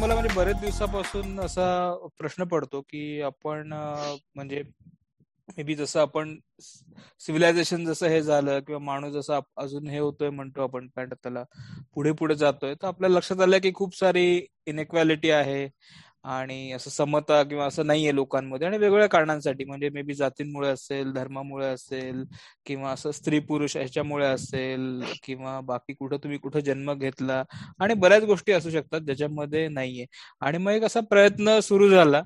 मला म्हणजे बरेच दिवसापासून असा प्रश्न पडतो की आपण म्हणजे मे बी जसं आपण सिव्हिलायझेशन जसं हे झालं किंवा माणूस जसं अजून हे होतोय म्हणतो आपण त्याला पुढे पुढे जातोय तर आपल्या लक्षात आलं की खूप सारी इनइक्वॅलिटी आहे. आणि असं समता किंवा असं नाहीये लोकांमध्ये आणि वेगवेगळ्या कारणांसाठी. म्हणजे मे बी जातींमुळे असेल धर्मामुळे असेल किंवा असं स्त्री पुरुष ह्याच्यामुळे असेल किंवा बाकी कुठं तुम्ही कुठं जन्म घेतला आणि बऱ्याच गोष्टी असू शकतात ज्याच्यामध्ये नाहीये. आणि मग एक असा प्रयत्न सुरू झाला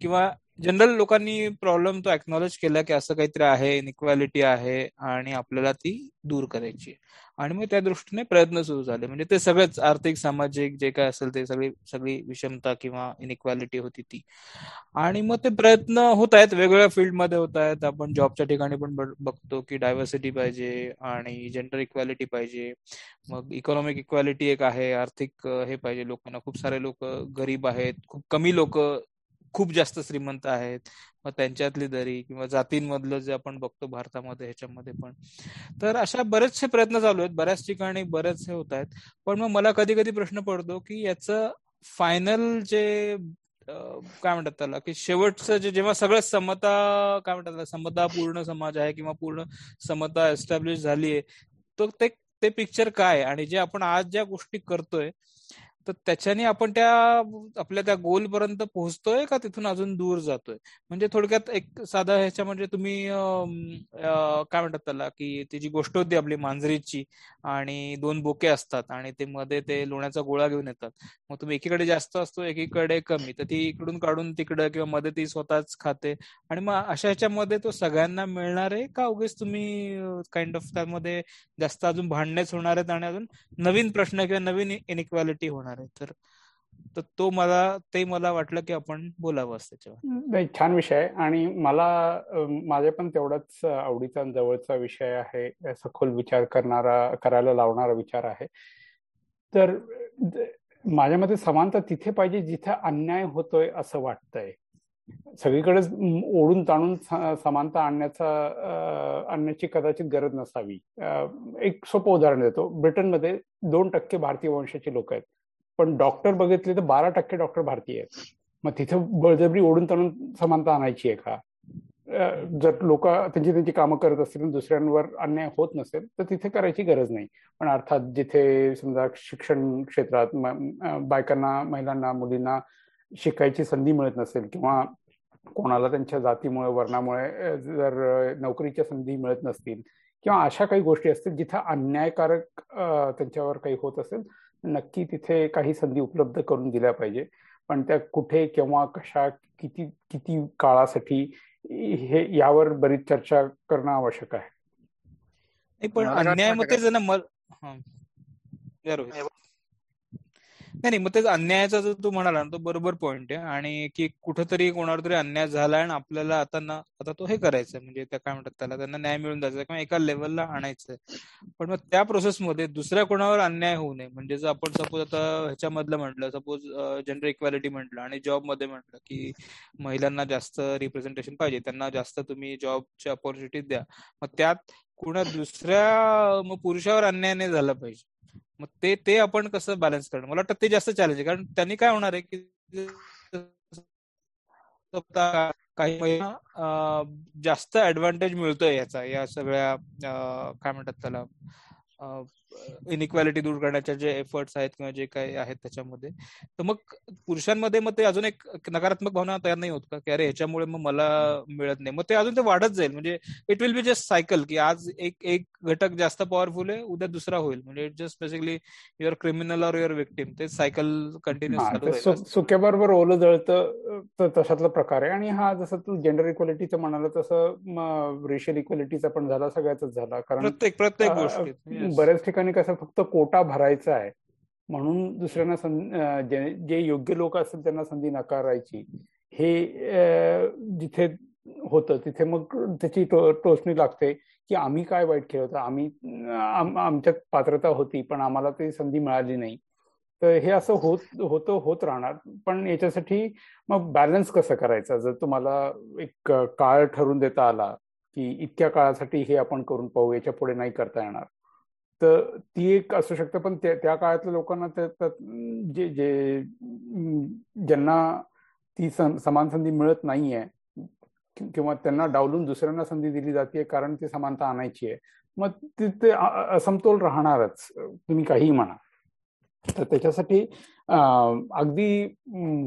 किंवा जनरल लोकांनी प्रॉब्लेम तो एक्नॉलेज केला की असं काहीतरी आहे इनइक्वॅलिटी आहे आणि आपल्याला ती दूर करायची आणि मग त्या दृष्टीने प्रयत्न सुरू झाले. म्हणजे ते सगळंच आर्थिक सामाजिक जे काय असेल ते सगळी सगळी विषमता किंवा इनइक्वॅलिटी होती ती. आणि मग ते प्रयत्न होत आहेत. वेगवेगळ्या फील्डमध्ये होत आहेत. आपण जॉबच्या ठिकाणी पण बघतो की डायव्हर्सिटी पाहिजे आणि जेंडर इक्वॅलिटी पाहिजे. मग इकॉनॉमिक इक्वॅलिटी एक आहे. आर्थिक हे पाहिजे लोकांना. खूप सारे लोक गरीब आहेत. खूप कमी लोक खूप जास्त श्रीमंत आहेत. मग त्यांच्यातली दरी किंवा जातींमधलं जे आपण बघतो भारतामध्ये ह्याच्यामध्ये पण. तर अशा बरेचसे प्रयत्न चालू आहेत. बऱ्याच ठिकाणी बरेचसे होत आहेत. पण मग मला कधी कधी प्रश्न पडतो की याचं फायनल जे काय म्हणतात त्याला की शेवटचं जे जेव्हा सगळं समता काय म्हणतात समता पूर्ण समाज आहे किंवा पूर्ण समता एस्टॅब्लिश झाली आहे तर ते ते पिक्चर काय? आणि जे आपण आज ज्या गोष्टी करतोय तर त्याच्याने आपण त्या आपल्या त्या गोल पर्यंत पोहोचतोय का तिथून अजून दूर जातोय? म्हणजे थोडक्यात एक साधा ह्याच्या म्हणजे तुम्ही काय म्हणतात त्याला की ती जी गोष्ट होती आपली मांजरीची आणि दोन बोके असतात आणि ते मध्ये ते लोण्याचा गोळा घेऊन येतात. मग तुम्ही एकीकडे जास्त असतो एकीकडे कमी. तर ती इकडून काढून तिकडं किंवा मध्ये ती स्वतःच खाते. आणि मग अशा ह्याच्यामध्ये तो सगळ्यांना मिळणार आहे का उगेच तुम्ही काइंड ऑफ त्यामध्ये जास्त अजून भांडणेच होणार आहेत आणि अजून नवीन प्रश्न किंवा नवीन इनइक्वालिटी होणार आहे. तर तर तो मला ते मला वाटलं की आपण बोलावं त्याच्यावर. नाही छान विषय आणि मला माझ्या पण तेवढाच आवडीचा जवळचा विषय आहे. सखोल विचार करणारा करायला लावणारा विचार आहे. तर माझ्या मते समानता तिथे पाहिजे जिथे अन्याय होतोय असं वाटतंय. सगळीकडे ओढून ताणून समानता आणण्याचा आणण्याची कदाचित गरज नसावी. एक सोपं उदाहरण देतो. ब्रिटनमध्ये दोन टक्के भारतीय वंशाचे लोक आहेत. पण डॉक्टर बघितले तर बारा टक्के डॉक्टर भारतीय आहेत. मग तिथे बळजबरी ओढून ताणून समानता आणायची आहे का? जर लोक त्यांची त्यांची कामं करत असतील दुसऱ्यांवर अन्याय होत नसेल तर तिथे करायची गरज नाही. पण अर्थात जिथे समजा शिक्षण क्षेत्रात बायकांना महिलांना मुलींना शिकायची संधी मिळत नसेल किंवा कोणाला त्यांच्या जातीमुळे वर्णामुळे जर नोकरीच्या संधी मिळत नसतील किंवा अशा काही गोष्टी असतील जिथं अन्यायकारक त्यांच्यावर काही होत असेल नक्की तिथे काही संधी उपलब्ध करून दिल्या पाहिजे. पण त्या कुठे केव्हा कशा किती किती काळासाठी हे यावर बरीच चर्चा करणं आवश्यक आहे. पण अन्याय जण नाही नाही मग तेच अन्यायाचा जो तू म्हणाला ना तो बरोबर पॉइंट आहे. आणि की कुठंतरी कोणावर तरी अन्याय झाला आणि आपल्याला आता ना आता तो हे करायचं म्हणजे त्या काय म्हणतात त्याला त्यांना न्याय मिळून जायचा किंवा एका लेवलला आणायचंय. पण मग त्या प्रोसेसमध्ये दुसऱ्या कोणावर अन्याय होऊ नये. म्हणजे जर आपण सपोज आता ह्याच्यामधलं म्हटलं सपोज जेंडर इक्वॅलिटी म्हटलं आणि जॉबमध्ये म्हटलं की महिलांना जास्त रिप्रेझेंटेशन पाहिजे त्यांना जास्त तुम्ही जॉबची ऑपॉर्च्युनिटी द्या. मग त्यात कुणा दुसऱ्या मग पुरुषावर अन्याय नाही झाला पाहिजे. मग ते ते आपण कसं बॅलन्स करणं मला वाटतं ते जास्त चॅलेंज आहे. कारण त्यांनी काय होणार आहे की काही महिना जास्त ऍडव्हान्टेज मिळतोय याचा या सगळ्या काय म्हणतात त्याला इनइक्वॅलिटी दूर करण्याच्या जे एफर्ट्स आहेत किंवा जे काही आहेत त्याच्यामध्ये. तर मग पुरुषांमध्ये मग ते अजून एक नकारात्मक भावना तयार नाही होत का? की अरे ह्याच्यामुळे मग मला मिळत नाही. मग ते अजून ते वाढत जाईल. म्हणजे it will be just cycle की आज एक एक घटक जास्त पॉवरफुल आहे उद्या दुसरा होईल. म्हणजे it just basically your criminal or your victim ते सायकल कंटिन्युअस सुक्याबरोबर ओलं जळतं तशातला प्रकार आहे. आणि हा जसं तू जेंडर इक्वॅलिटीचं म्हणाला तसं रेशियल इक्वॅलिटीचा पण झाला सगळ्याच झाला. कारण प्रत्येक प्रत्येक गोष्टी बऱ्याच ठिकाणी ठिकाणी कसं फक्त कोटा भरायचा आहे म्हणून दुसऱ्यांना जे योग्य लोक असतील त्यांना संधी नकारायची. हे जिथे होतं तिथे मग त्याची टोचणी लागते की आम्ही काय वाईट केलं होतं? आम्ही आमच्यात पात्रता होती पण आम्हाला ती संधी मिळाली नाही. तर हे असं होत होतं होत राहणार. पण याच्यासाठी मग बॅलन्स कसं करायचा? जर तुम्हाला एक काळ ठरवून देता आला की इतक्या काळासाठी हे आपण करून पाहू याच्यापुढे नाही करता येणार. तर ती एक असू शकते पण त्या काळातल्या लोकांना जे जे ज्यांना ती समान संधी मिळत नाहीये किंवा त्यांना डावलून दुसऱ्यांना संधी दिली जाते कारण ती समानता आणायची आहे मग ते असमतोल राहणारच तुम्ही काहीही म्हणा. तर त्याच्यासाठी अगदी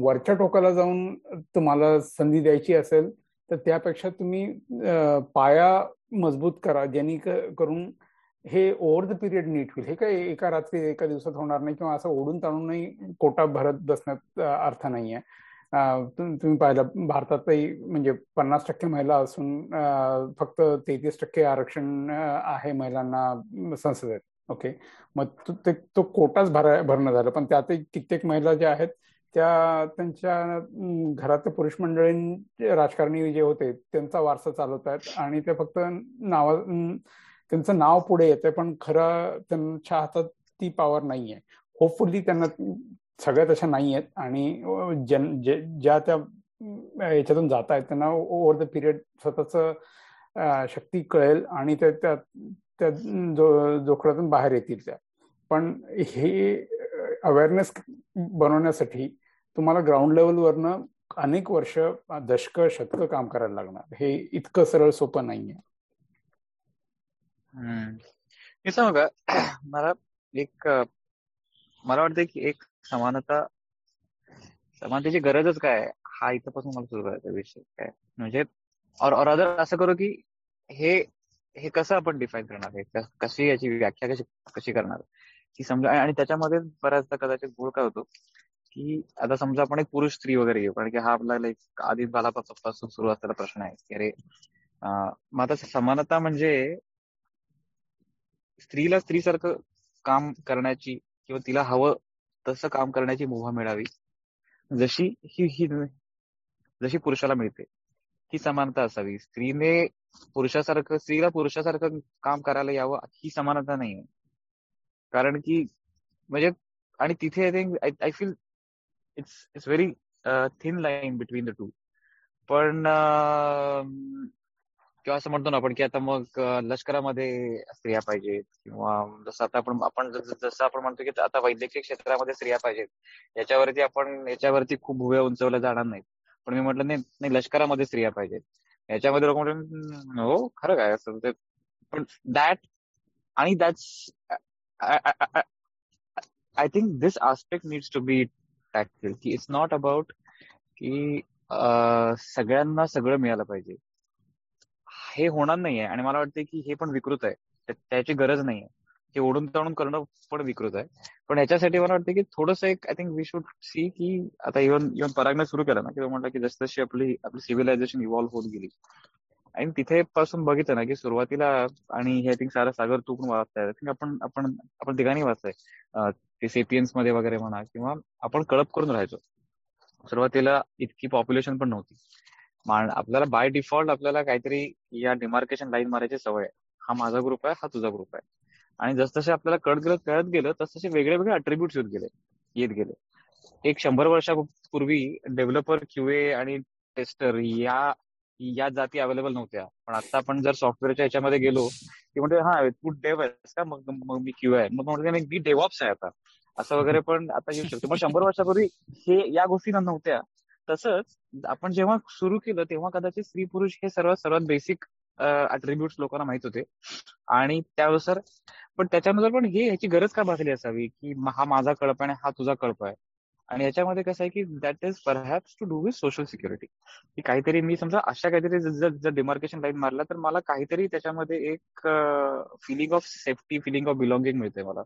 वरच्या टोकाला जाऊन तुम्हाला संधी द्यायची असेल तर त्यापेक्षा तुम्ही पाया मजबूत करा जेणेकरून करून हे ओव्हर द पिरियड नीट होईल. हे काय एका रात्री एका दिवसात होणार नाही किंवा असं ओढून ताणूनही कोटा भरत बसण्यात अर्थ नाहीये. तुम्ही पाहिलं भारतातही म्हणजे पन्नास टक्के महिला असून फक्त तेहतीस टक्के आरक्षण आहे महिलांना संसदेत. ओके? मग ते तो कोटाच भरा भरणं झालं. पण त्यातही कित्येक महिला ज्या आहेत त्या त्यांच्या घरातल्या पुरुष मंडळी राजकारणी जे होते त्यांचा वारसा चालवत आहेत आणि ते फक्त नावा त्यांचं नाव पुढे येतंय पण खरं त्यांच्या हातात ती पॉवर नाहीये. होपफुली त्यांना सगळ्या तशा नाही आहेत आणि जन ज्या त्या याच्यातून जात आहेत त्यांना ओव्हर द पिरियड स्वतःच शक्ती कळेल आणि त्या त्या त्या जोखडातून बाहेर येतील त्या. पण हे अवेअरनेस बनवण्यासाठी तुम्हाला ग्राउंड लेवलवरनं अनेक वर्ष दशक शतक काम करायला लागणार. हे इतकं सरळ सोपं नाहीये. सांगू का मला एक मला वाटतं की एक समानता समानतेची गरजच काय हा इथपासून मला सुरू करायचा विषय काय? म्हणजे और अदर असं करू की हे हे कसं आपण डिफाईन करणार? आहे कशी याची व्याख्या कशी कशी करणार? की समजा आणि त्याच्यामध्ये बऱ्याचदा कदाचित गोळ काय होतो? की आता समजा आपण एक पुरुष स्त्री वगैरे घेऊ कारण की हा आपला लाईक आधी बालापासून सुरू असलेला प्रश्न आहे की अरे मग आता समानता म्हणजे स्त्रीला स्त्रीसारखं काम करण्याची किंवा तिला हवं तसं काम करण्याची मुभा मिळावी. जशी ही ही जशी पुरुषाला मिळते ही समानता असावी. स्त्रीने पुरुषासारखं स्त्रीला पुरुषासारखं काम करायला यावं ही समानता नाहीये. कारण की म्हणजे आणि तिथे I think I feel it's it's very thin line between the two पण uh, किंवा असं म्हणतो ना आपण की आता मग लष्करामध्ये स्त्रिया पाहिजेत किंवा जसं आता आपण आपण जसं आपण म्हणतो की आता वैद्यकीय क्षेत्रामध्ये स्त्रिया पाहिजेत याच्यावरती आपण याच्यावरती खूप भुव्या उंचवल्या जाणार नाहीत. पण मी म्हटलं नाही नाही लष्करामध्ये स्त्रिया पाहिजेत. याच्यामध्ये लोक म्हटलं हो खरं काय असं ते पण दॅट आणि that's I think this aspect needs to be tackled की इट्स नॉट अबाउट की सगळ्यांना सगळं मिळालं पाहिजे. हे होणार नाहीये आणि मला वाटतं की हे पण विकृत आहे. त्याची गरज नाहीये. हे ओढून ताणून करणं पण विकृत आहे. पण याच्यासाठी मला वाटतं की थोडंसं एक I think we should see की आता इव्हन इव्हन परागने सुरू केलं ना किंवा म्हटलं की जस जशी आपली आपली सिव्हिलायझेशन इव्हॉल्व्ह होत गेली. आणि तिथे पासून बघितलं ना की सुरुवातीला आणि हे आय थिंक सारा सागर तू पण वाचताय आय थिंक आपण आपण आपण ठिकाणी वाचताय ते सेपियन्समध्ये वगैरे म्हणा किंवा आपण कळप करून राहायचो. सुरुवातीला इतकी पॉप्युलेशन पण नव्हती. आपल्याला बाय डिफॉल्ट आपल्याला काहीतरी या डिमार्केशन लाईन मारायची सवय आहे. हा माझा ग्रुप आहे हा तुझा ग्रुप आहे. आणि जसजसे आपल्याला कळत गेलं कळत गेलं तसतसे वेगळे वेगळे अट्रिब्यूट येत गेले येत गेले. एक शंभर वर्षापूर्वी डेव्हलपर क्यूए आणि टेस्टर या या जाती अवेलेबल नव्हत्या. पण आता आपण जर सॉफ्टवेअरच्या याच्यामध्ये गेलो की म्हणजे हा तू डेव आहेस का? मग मग मी क्यू आहे. मग म्हणजे मी डेव्हॉप्स आहे आता. असं वगैरे पण आता येऊ शकतो. मग शंभर वर्षापूर्वी हे या गोष्टी नव्हत्या. तसंच आपण जेव्हा सुरू केलं तेव्हा कदाचित स्त्री पुरुष हे सर्वात सर्वात बेसिक अट्रिब्यूट लोकांना माहीत होते. आणि त्यानुसार पण त्याच्यानुसार पण हे ह्याची गरज का भासली असावी? की हा माझा कळप आहे आणि हा तुझा कळप आहे. आणि याच्यामध्ये कसं आहे की that is perhaps to do with social security की काहीतरी मी समजा अशा काहीतरी जर डिमार्केशन लाईन मारला तर मला काहीतरी त्याच्यामध्ये एक feeling of safety feeling of belonging मिळते मला.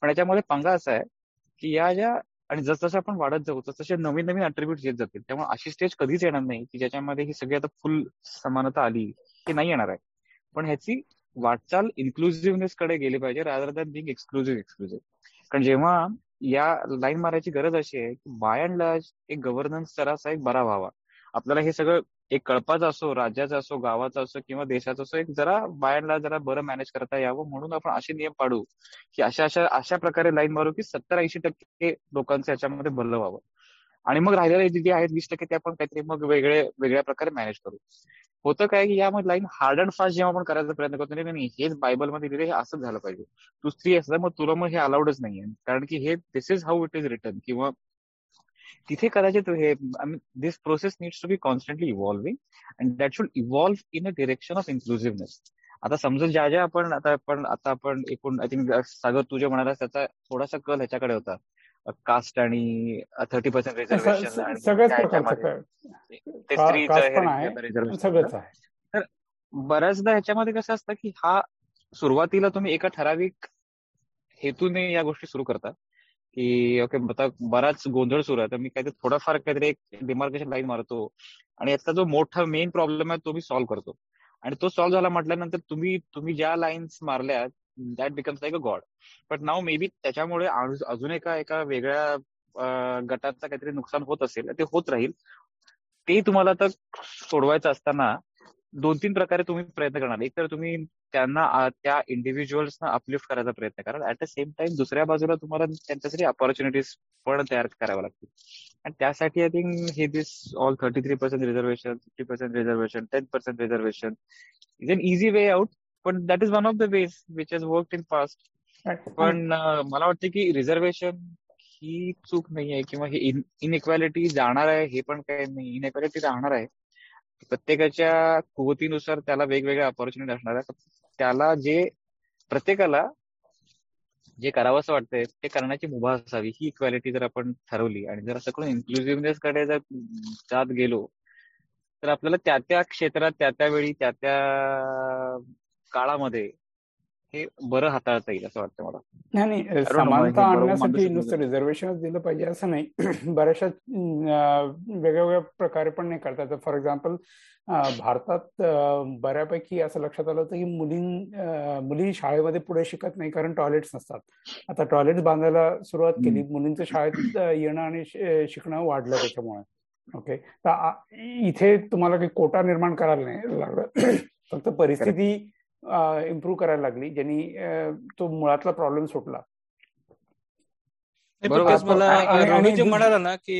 पण याच्यामध्ये पंगा असा आहे की या ज्या आणि जसं आपण वाढत जाऊ तसे नवीन नवीन अट्रिब्यूट येत जातील. त्यामुळे अशी स्टेज कधीच येणार नाही की ज्याच्यामध्ये ही सगळी आता फुल समानता आली की नाही येणार आहे. पण ह्याची वाटचाल इन्क्लुझिव्हनेस कडे गेली पाहिजे rather than being exclusive exclusive कारण जेव्हा या लाईन मारायची गरज अशी आहे की बाय अँड लार्ज एक गव्हर्नन्स जरासा एक बरा व्हावा. आपल्याला हे सगळं एक कळपाचा असो राज्याचा असो गावाचा असो किंवा देशाचा असो एक जरा बायांना जरा बरं मॅनेज करता यावं म्हणून आपण असे नियम पाडू की अशा अशा अशा प्रकारे लाईन मारू की सत्तर ऐंशी टक्के लोकांचं याच्यामध्ये भरलं व्हावं. आणि मग राहिलेले जे आहेत वीस टक्के ते आपण काहीतरी मग वेगळे वेगळ्या प्रकारे मॅनेज करू. होतं काय की यामध्ये लाईन हार्ड अँड फास्ट जेव्हा आपण करायचा प्रयत्न करतो नाही नाही हेच बायबलमध्ये दिले हे असंच झालं पाहिजे. तू स्त्री असं मग तुला मग हे अलाउडच नाहीये. कारण की हे this is how it is written किंवा तिथे कदाचित हे this process needs to be constantly evolving and that should evolve in a direction of inclusiveness आता समजा ज्या ज्या आपण आता आपण आता आपण एकूण आय थिंक सागर तू जे म्हणाला त्याचा थोडासा कल ह्याच्याकडे होता. कास्ट आणि थर्टी पर्सेंट रिझर्वेशन सगळंच तर बऱ्याचदा ह्याच्यामध्ये कसं असतं की हा सुरुवातीला तुम्ही एका ठराविक हेतूने या गोष्टी सुरू करता. की ओके आता बराच गोंधळ सुरू आहे. तर मी काहीतरी थोडाफार काहीतरी एक डिमार्केशन लाईन मारतो आणि याचा जो मोठा मेन प्रॉब्लेम आहे तो मी सॉल्व्ह करतो. आणि तो सॉल्व्ह झाला म्हटल्यानंतर तुम्ही तुम्ही ज्या लाईन्स मारल्या that becomes like a God but now may be त्याच्यामुळे अजून एका एका वेगळ्या गटाचं काहीतरी नुकसान होत असेल ते होत राहील. ते तुम्हाला तर सोडवायचं असताना दोन तीन प्रकारे तुम्ही प्रयत्न करणार. एक तर तुम्ही त्यांना त्या इंडिव्हिज्युअल्सना अपलिफ्ट करायचा प्रयत्न करा. ऍट द सेम टाइम दुसऱ्या बाजूला तुम्हाला त्यांच्यासाठी अपॉर्च्युनिटीज पण तयार कराव्या लागतील. आणि त्यासाठी आय थिंक हे this all thirty three percent reservation fifty percent reservation ten percent reservation is an easy way out पण that is one of the ways which has work in fast पण मला वाटतं की रिझर्वेशन ही चूक नाही आहे किंवा हे इनइक्वॅलिटी जाणार आहे हे पण काही नाही. इनइक्वॅलिटी राहणार आहे. प्रत्येकाच्या कुवतीनुसार त्याला वेगवेगळ्या अपॉर्च्युनिटी असणार आहे त्याला जे प्रत्येकाला जे करावं असं वाटतंय ते करण्याची मुभा असावी ही इक्वॅलिटी जर आपण ठरवली आणि जर असं करून इन्क्लुझिव्हनेस कडे जर जात गेलो तर आपल्याला त्या त्या क्षेत्रात त्या त्या वेळी त्या त्या काळामध्ये हे बरं हाताळता येईल असं वाटतं मला. नाही नाही समानता आणण्यासाठी नुसतं रिझर्वेशनच दिलं पाहिजे असं नाही. बऱ्याचशा वेगळ्या वेगळ्या प्रकारे पण नाही करता फॉर एक्झाम्पल भारतात बऱ्यापैकी असं लक्षात आलं होतं की मुलीं मुली शाळेमध्ये पुढे शिकत नाही कारण टॉयलेट्स नसतात. आता टॉयलेट्स बांधायला सुरुवात केली. मुलींचं शाळेत येणं आणि शिकणं वाढलं त्याच्यामुळे. ओके तर इथे तुम्हाला काही कोटा निर्माण करायला नाही लागलं. फक्त परिस्थिती इम्प्रूव्ह करायला लागली ज्यांनी तो मुळातला प्रॉब्लेम सुटला. मला रवी जे म्हणाला ना की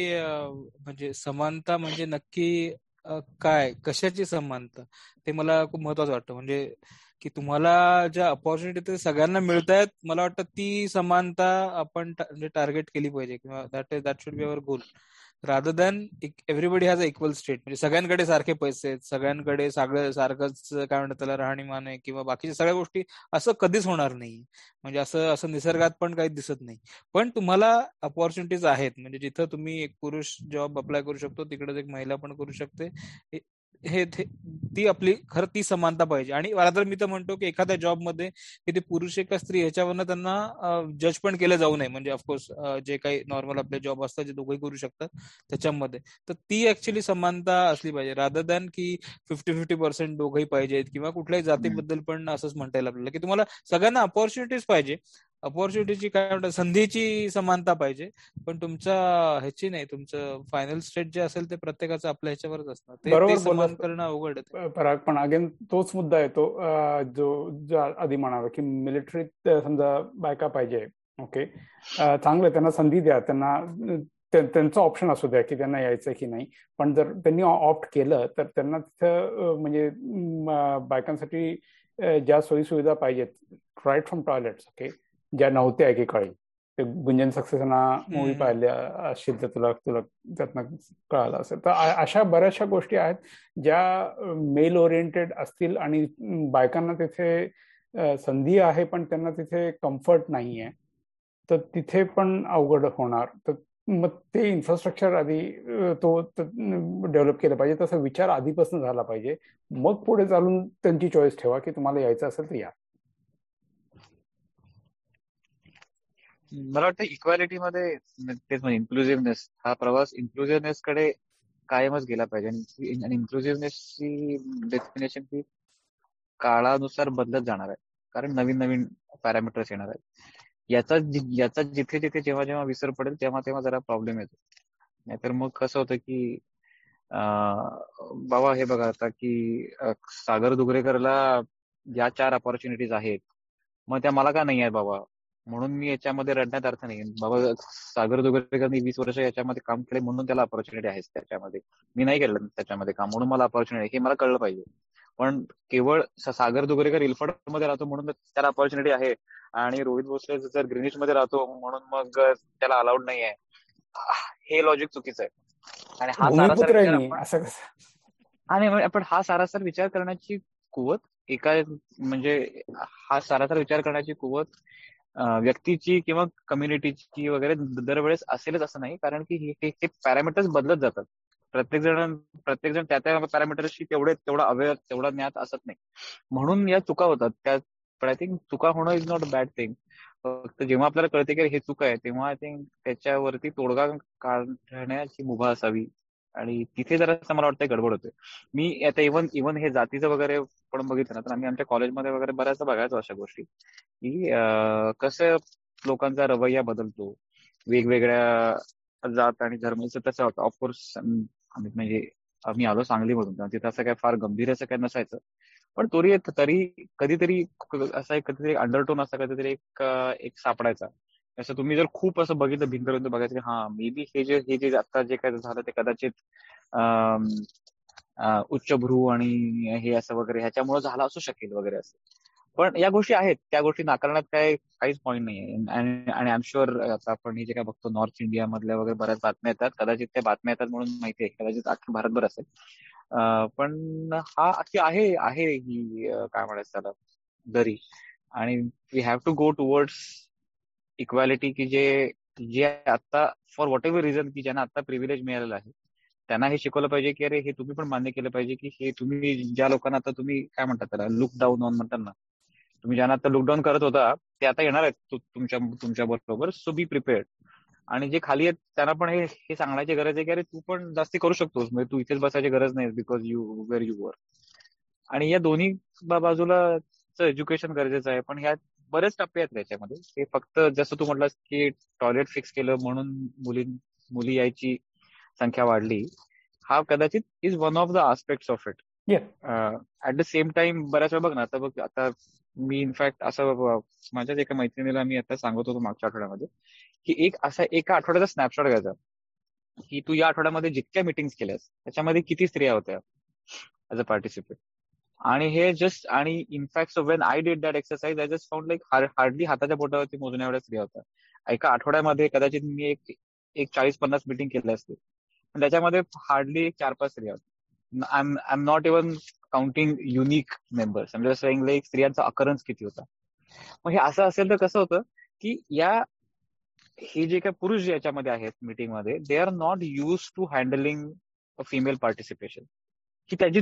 म्हणजे समानता म्हणजे नक्की काय कशाची समानता ते मला खूप महत्वाचं वाटतं. म्हणजे की तुम्हाला ज्या अपॉर्च्युनिटी ते सगळ्यांना मिळत आहेत मला वाटतं ती समानता आपण म्हणजे टार्गेट केली पाहिजे. किंवा that that should be our goal rather than everybody has a equal state म्हणजे सगळ्यांकडे सारखे पैसे आहेत सगळ्यांकडे सगळं सारखंच काय म्हणतात त्याला राहणीमान आहे किंवा बाकीच्या सगळ्या गोष्टी असं कधीच होणार नाही. म्हणजे असं असं निसर्गात पण काही दिसत नाही. पण तुम्हाला अपॉर्च्युनिटीज आहेत. म्हणजे जिथं तुम्ही एक पुरुष जॉब अप्लाय करू शकतो तिकडेच एक महिला पण करू शकते. हे ती आपली खरं ती समानता पाहिजे. आणि तर मी तर म्हणतो की एखाद्या जॉबमध्ये की ते पुरुष का स्त्री ह्याच्यावरनं त्यांना जज पण केलं जाऊ नये. म्हणजे ऑफकोर्स जे काही नॉर्मल आपले जॉब असतात जे दोघंही करू शकतात त्याच्यामध्ये. तर ती ऍक्च्युली समानता असली पाहिजे. रादर दॅन की फिफ्टी फिफ्टी पर्सेंट दोघंही पाहिजेत किंवा कुठल्याही जातीबद्दल पण असंच म्हणता येईल आपल्याला. की तुम्हाला सगळ्यांना अपॉर्च्युनिटीज पाहिजे. अपॉर्च्युनिटीची काय म्हणतात संधीची समानता पाहिजे. पण तुमचा ह्याची नाही तुमचं फायनल स्टेट जे असेल ते प्रत्येकाचं आपल्या ह्याच्यावरच असणार. ते समान करणं अवघड आहे. पण अगेन तोच मुद्दा येतो जो आधी म्हणाला की मिलिटरीत समजा बायका पाहिजे ओके चांगलं त्यांना संधी द्या त्यांना त्यांचं ऑप्शन असू द्या की त्यांना यायचं की नाही. पण जर त्यांनी ऑप्ट केलं तर त्यांना तिथं म्हणजे बायकांसाठी ज्या सोयी सुविधा पाहिजेत राईट फ्रॉम टॉयलेट्स ओके ज्या नव्हत्या एकेकाळी. ते गुंजन सक्सेसना मूवी पाहिल्या असतील तर तुला तुला त्यातनं कळालं असेल. तर अशा बऱ्याचशा गोष्टी आहेत ज्या मेल ओरिएंटेड असतील आणि बायकांना तिथे संधी आहे पण त्यांना तिथे कम्फर्ट नाही आहे तर तिथे पण अवघड होणार. तर मग ते इन्फ्रास्ट्रक्चर आधी तो डेव्हलप केलं पाहिजे. तसा विचार आधीपासून झाला पाहिजे. मग पुढे चालून त्यांची चॉईस ठेवा की तुम्हाला यायचं असेल तर या. मला वाटतं इक्वालिटी मध्ये तेच म्हणजे इन्क्लुझिव्हनेस हा प्रवास इन्क्लुझिव्हनेस कडे कायमच गेला पाहिजे. आणि इन्क्लुझिव्हनेसची डेफिनेशन ही काळानुसार बदलत जाणार आहे. कारण नवीन नवीन पॅरामीटर्स येणार आहेत. याचा याचा जिथे जिथे जेव्हा जेव्हा विसर पडेल तेव्हा तेव्हा जरा प्रॉब्लेम येतो. नाहीतर मग कसं होतं की बाबा हे बघा आता की सागर दुगरेकरला या चार अपॉर्च्युनिटीज आहेत. मग त्या मला का नाही आहेत बाबा? म्हणून मी याच्यामध्ये रडण्यात अर्थ नाही बाबा सागर दोगरेकरनी वीस वर्ष याच्यामध्ये काम केले म्हणून त्याला ऑपॉर्च्युनिटी आहे त्याच्यामध्ये. मी नाही केलं त्याच्यामध्ये काम म्हणून मला ऑपॉर्च्युनिटी हे मला कळलं पाहिजे. पण केवळ सागर दुगरेकर इल्फडमध्ये राहतो म्हणून त्याला ऑपॉर्च्युनिटी आहे. आणि रोहित भोसले जर ग्रीनिशमध्ये राहतो म्हणून मग त्याला अलाउड नाही आहे. हे लॉजिक चुकीचं आहे. आणि हा सारासर आणि आपण हा सारासर विचार करण्याची कुवत एका म्हणजे हा सारासर विचार करण्याची कुवत व्यक्तीची किंवा कम्युनिटीची वगैरे दरवेळेस असेलच असं नाही. कारण की हे पॅरामीटर्स बदलत जातात. प्रत्येक जण प्रत्येक जण त्या त्या पॅरामीटर्सशी तेवढे तेवढा अवेअर तेवढा ज्ञात असत नाही. म्हणून या चुका होतात. त्या पण आय थिंक चुका होणं इज नॉट बॅड थिंग फक्त जेव्हा आपल्याला कळते की हे चुका आहे तेव्हा आय थिंक त्याच्यावरती तोडगा काढण्याची मुभा असावी. आणि तिथे जरा मला वाटतं गडबड होते. मी आता इव्हन इव्हन हे जातीचं वगैरे पण बघितलं ना तर आम्ही आमच्या कॉलेजमध्ये वगैरे बऱ्याचदा बघायचो अशा गोष्टी. की कसं लोकांचा रवैया बदलतो. वेगवेगळ्या जात आणि धर्माचं तसं होतं. ऑफकोर्स आम्ही म्हणजे आम्ही आलो सांगलीमधून तिथं असं काय फार गंभीर असं काय नसायचं. पण तरी तरी कधीतरी असा एक कधीतरी अंडरटोन असा कधीतरी एक एक सापडायचा. असं तुम्ही जर खूप असं बघितलं भिंत बघायचं की हा मे बी हे जे हे जे आता जे काय झालं ते कदाचित उच्चभ्रू आणि हे असं वगैरे ह्याच्यामुळे झालं असू शकेल वगैरे असं. पण या गोष्टी आहेत. त्या गोष्टी नाकारण्यात काय काहीच पॉईंट नाही आणि आय शुअर आता आपण हे जे काय बघतो नॉर्थ इंडिया मधल्या वगैरे बऱ्याच बातम्या येतात. कदाचित त्या बातम्या येतात म्हणून माहिती आहे. कदाचित अख्खी भारतभर असेल. पण हा अख्खी आहे आहे ही काय म्हणायचं त्याला दरी. आणि we have to go towards equality की जे जे आता फॉर व्हॉट एव्हर रिझन की ज्यांना आता प्रिव्हिलेज मिळालेलं आहे त्यांना हे शिकवलं पाहिजे की अरे हे तुम्ही पण मान्य केलं पाहिजे की हे तुम्ही ज्या लोकांना आता तुम्ही काय म्हणतात त्याला लुक डाऊन ऑन म्हणतात ना. तुम्ही ज्यांना आता लुकडाऊन करत होता ते आता येणार आहेत तुमच्या तुमच्या बरोबर सो बी प्रिपेअर्ड आणि जे खाली आहेत त्यांना पण हे हे सांगण्याची गरज आहे की अरे तू पण जास्ती करू शकतोस म्हणजे तू इथेच बसायची गरज नाही because you where you were आणि या दोन्ही बाजूला एज्युकेशन गरजेचं आहे पण ह्या बरेच टप्पे आहेत त्याच्यामध्ये हे फक्त जसं तू म्हटलंस की टॉयलेट फिक्स केलं म्हणून मुली मुली यायची संख्या वाढली. हा कदाचित is one of the aspect of it at the same time बऱ्याच वेळा बघ ना आता बघ आता मी इनफॅक्ट असं माझ्याच एका मैत्रिणीला मी आता सांगत होतो मागच्या आठवड्यामध्ये की एक असा एका आठवड्याचा स्नॅपशॉट घ्यायचा की तू या आठवड्यामध्ये जितक्या मिटिंग केल्यास त्याच्यामध्ये किती स्त्रिया होत्या ऍज अ पार्टिसिपेट आणि हे जस्ट आणि in fact when I did that exercise I just found like hardly हाताच्या बोटावरती मोजण्या एवढ्या स्त्रिया होता. एका आठवड्यामध्ये कदाचित मी एक एक चाळीस पन्नास मिटिंग केल्या असते पण त्याच्यामध्ये हार्डली एक चार पाच स्त्रिया होत्या I am not even counting unique members म्हणजे सेईंग लाईक स्त्रियांचा अकरन्स किती होता. मग हे असं असेल तर कसं होतं की या हे जे काही पुरुष याच्यामध्ये आहेत मीटिंगमध्ये they are not use to handling female participation की त्यांची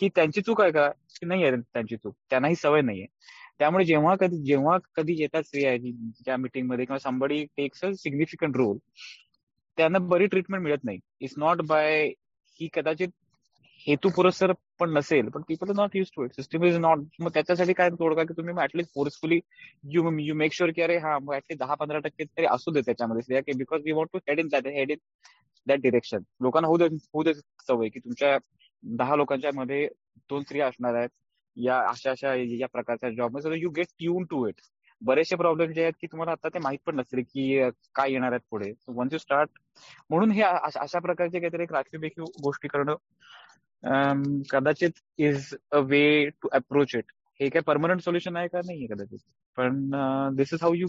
ही त्यांची चूक आहे का? की नाही आहे त्यांची चूक? त्यांना ही सवय नाहीये त्यामुळे जेव्हा कधी जेव्हा कधी येतात स्त्रिया ज्या मीटिंगमध्ये किंवा somebody takes a significant role त्यांना बरी ट्रीटमेंट मिळत नाही. इट्स नॉट बाय ही कदाचित हेतू पुरस्सर पण नसेल पण people are not use to it system is not मग त्याच्यासाठी काय तोडगा की तुम्ही at least forcefully you you make sure की अरे हा मग ऍटलीस्ट दहा पंधरा टक्के तरी असू दे त्याच्यामध्ये. Because we want to head in that head in that direction लोकांना होऊ दे होऊ दे सवय की तुमच्या दहा लोकांच्या मध्ये दोन स्त्रिया असणार आहेत. या अशा अशा या प्रकारच्या जॉबमध्ये. You get tune to it बरेचसे प्रॉब्लेम जे आहेत की तुम्हाला आता ते माहीत पण नसतील की काय येणार आहेत पुढे. वन्स यू स्टार्ट म्हणून हे अशा प्रकारचे काहीतरी एक राखीव बेखीव गोष्टी करणं कदाचित is a way to approach it हे काय परमनंट सोल्युशन आहे का? नाही कदाचित. पण this is how you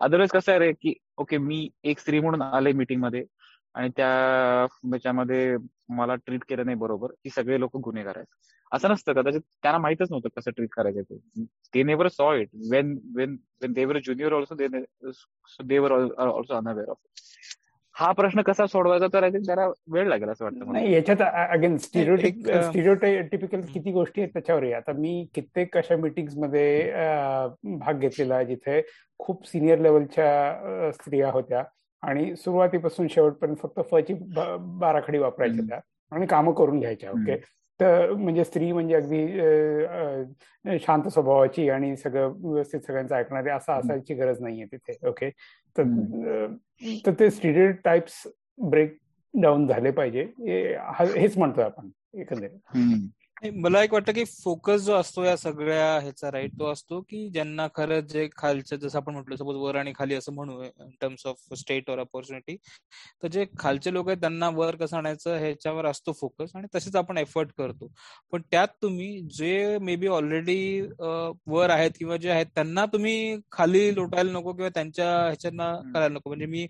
otherwise कसं आहे रे की ओके मी एक स्त्री म्हणून आले मीटिंगमध्ये. आणि त्याच्यामध्ये मला ट्रीट केलं नाही बरोबर की सगळे लोक गुन्हेगार आहेत. असं नसतं कदाचित त्यांना माहितच नव्हतं कसं ट्रीट करायचं ते. ते never saw it when when when they were junior also they were also unaware of हा प्रश्न कसा सोडवायचा तर त्याला वेळ लागेल असं वाटतं नाही याच्यात अगेन स्टिरिओटिपिकल किती गोष्टी आहेत त्याच्यावर आता मी कित्येक अशा मिटिंगमध्ये भाग घेतलेला आहे जिथे खूप सिनियर लेवलच्या स्त्रिया होत्या. आणि सुरुवातीपासून शेवटपर्यंत फक्त फची बाराखडी वापरायच्या त्या आणि कामं करून घ्यायच्या ओके. तर म्हणजे स्त्री म्हणजे अगदी शांत स्वभावाची आणि सगळं व्यवस्थित सगळ्यांचं ऐकणारे असं असायची गरज नाहीये तिथे ओके. तर ते स्टिरियो टाइप्स ब्रेक डाऊन झाले पाहिजे हेच म्हणतोय आपण एकंदरीत. मला एक वाटतं की फोकस जो असतो या सगळ्या ह्याचा राईट तो असतो की ज्यांना खरंच जे खालचं जसं आपण म्हटलं सपोज वर आणि खाली असं म्हणू इन टर्म्स ऑफ स्टेट और अपॉर्च्युनिटी तर जे खालचे लोक आहेत त्यांना वर कसं आणायचं ह्याच्यावर असतो फोकस आणि तसेच आपण एफर्ट करतो. पण त्यात तुम्ही जे मे बी ऑलरेडी वर आहेत किंवा जे आहेत त्यांना तुम्ही खाली लोटायला नको किंवा त्यांच्या ह्याच्याना करायला नको. म्हणजे मी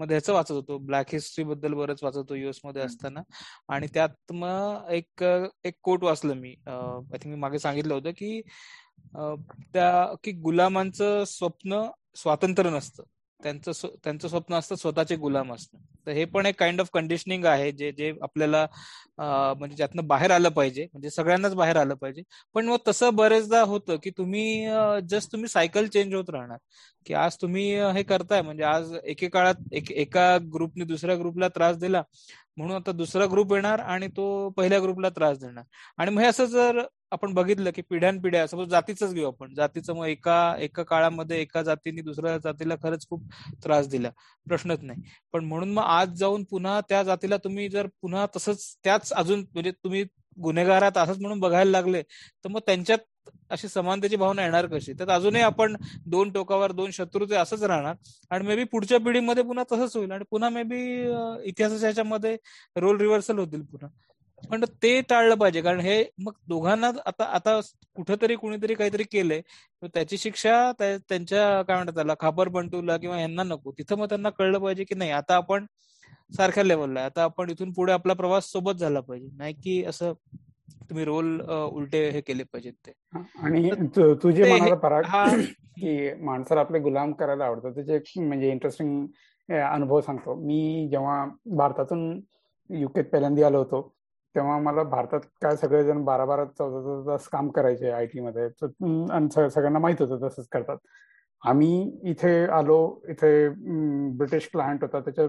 मध्ये ह्याचं वाचत होतो. ब्लॅक हिस्ट्री बद्दल बरंच वाचत होतो युएसमध्ये असताना. आणि त्यात मग एक एक कोट वाचलं मी. आय थिंक मी मागे सांगितलं होतं की त्या की गुलामांचं स्वप्न स्वातंत्र्य नसतं. त्यांचं त्यांचं स्वप्न असतं स्वतःचे गुलाम असणं. तर हे पण एक काइंड ऑफ कंडिशनिंग आहे जे जे आपल्याला म्हणजे ज्यातनं बाहेर आलं पाहिजे म्हणजे सगळ्यांनाच बाहेर आलं पाहिजे. पण मग तसं बरेचदा होतं की तुम्ही जस्ट तुम्ही सायकल चेंज होत राहणार. की आज तुम्ही हे करताय म्हणजे आज एके काळात एक एका ग्रुपने दुसऱ्या ग्रुपला त्रास दिला म्हणून आता दुसरा ग्रुप येणार आणि तो पहिल्या ग्रुपला त्रास देणार. आणि मग हे असं जर आपण बघितलं की पिढ्यानपिढ्या सपोज जातीच घेऊ आपण. जातीचं मग एका एका काळामध्ये एका जातीने दुसऱ्या जातीला खरंच खूप त्रास दिला. प्रश्नच नाही. पण म्हणून मग आज जाऊन पुन्हा त्या जातीला तुम्ही जर पुन्हा तसंच त्याच अजून म्हणजे तुम्ही गुन्हेगारात असंच म्हणून बघायला लागले तर मग त्यांच्यात अशी समानतेची भावना येणार कशी? तर अजूनही आपण दोन टोकावर दोन शत्रूचे असंच राहणार आणि मे बी पुढच्या पिढीमध्ये पुन्हा तसंच होईल आणि पुन्हा मे बी इतिहासाच्या ह्याच्यामध्ये रोल रिव्हर्सल होतील पुन्हा. पण ते टाळलं पाहिजे. कारण हे मग दोघांना आता आता कुठंतरी कुणीतरी काहीतरी केलंय. त्याची शिक्षा त्यांच्या काय म्हणतात त्याला खापर पंटूला किंवा यांना नको. तिथं मग त्यांना कळलं पाहिजे की नाही आता आपण सारख्या लेवलला आता आपण इथून पुढे आपला प्रवास सोबत झाला पाहिजे. नाही की असं तुम्ही रोल उलटे हे केले पाहिजेत ते. आणि तुझे म्हणाला पराग की माणसाला आपले गुलाम करायला आवडतं. त्याचे म्हणजे इंटरेस्टिंग अनुभव सांगतो. मी जेव्हा भारतातून युकेत पहिल्यांदा आलो होतो तेव्हा मला भारतात काय सगळेजण बारा बारा चौदा चौदा तास काम करायचे आय टी मध्ये आणि सगळ्यांना माहीत होतं तसंच करतात. आम्ही इथे आलो इथे ब्रिटिश क्लायंट होता. त्याच्या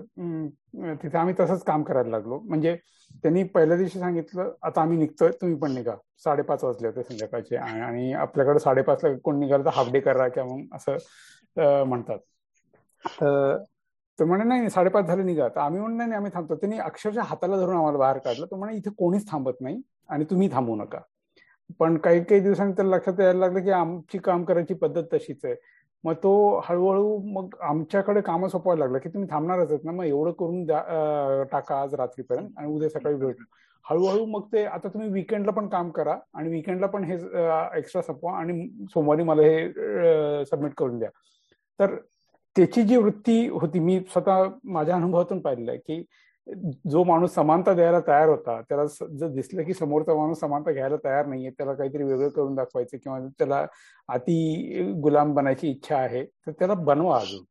तिथे आम्ही तसंच काम करायला लागलो. म्हणजे त्यांनी पहिल्या दिवशी सांगितलं आता आम्ही निघतोय तुम्ही पण निघा. साडेपाच वाजले होते संध्याकाळचे आणि आपल्याकडे साडेपाचला कोण निघाल तर हाफ डे करा किंवा मग असं म्हणतात. तो म्हणे नाही साडेपाच झाले निघा. तर आम्ही म्हणून नाही आम्ही थांबतो. त्यांनी अक्षरशः हाताला धरून आम्हाला बाहेर काढलं. तो म्हणे इथे कोणीच थांबत नाही आणि तुम्ही थांबू नका. पण काही काही दिवसांनी त्याला लक्षात यायला लागलं की आमची काम करायची पद्धत तशीच आहे. मग तो हळूहळू मग आमच्याकडे कामं सोपवायला लागलं की तुम्ही थांबणारच आहेत ना मग एवढं करून टाका आज रात्रीपर्यंत आणि उद्या सकाळी भेट. हळूहळू मग ते आता तुम्ही विकेंडला पण काम करा आणि विकेंडला पण हे एक्स्ट्रा सपवा आणि सोमवारी मला हे सबमिट करून द्या. तर त्याची जी वृत्ती होती मी स्वतः माझ्या अनुभवातून पाहिलेलं की जो माणूस समानता द्यायला तयार होता त्याला जर दिसलं की समोरचा माणूस समानता घ्यायला तयार नाहीये त्याला काहीतरी वेगळं करून दाखवायचं किंवा त्याला अति गुलाम बनायची इच्छा आहे तर त्याला बनवा अजून.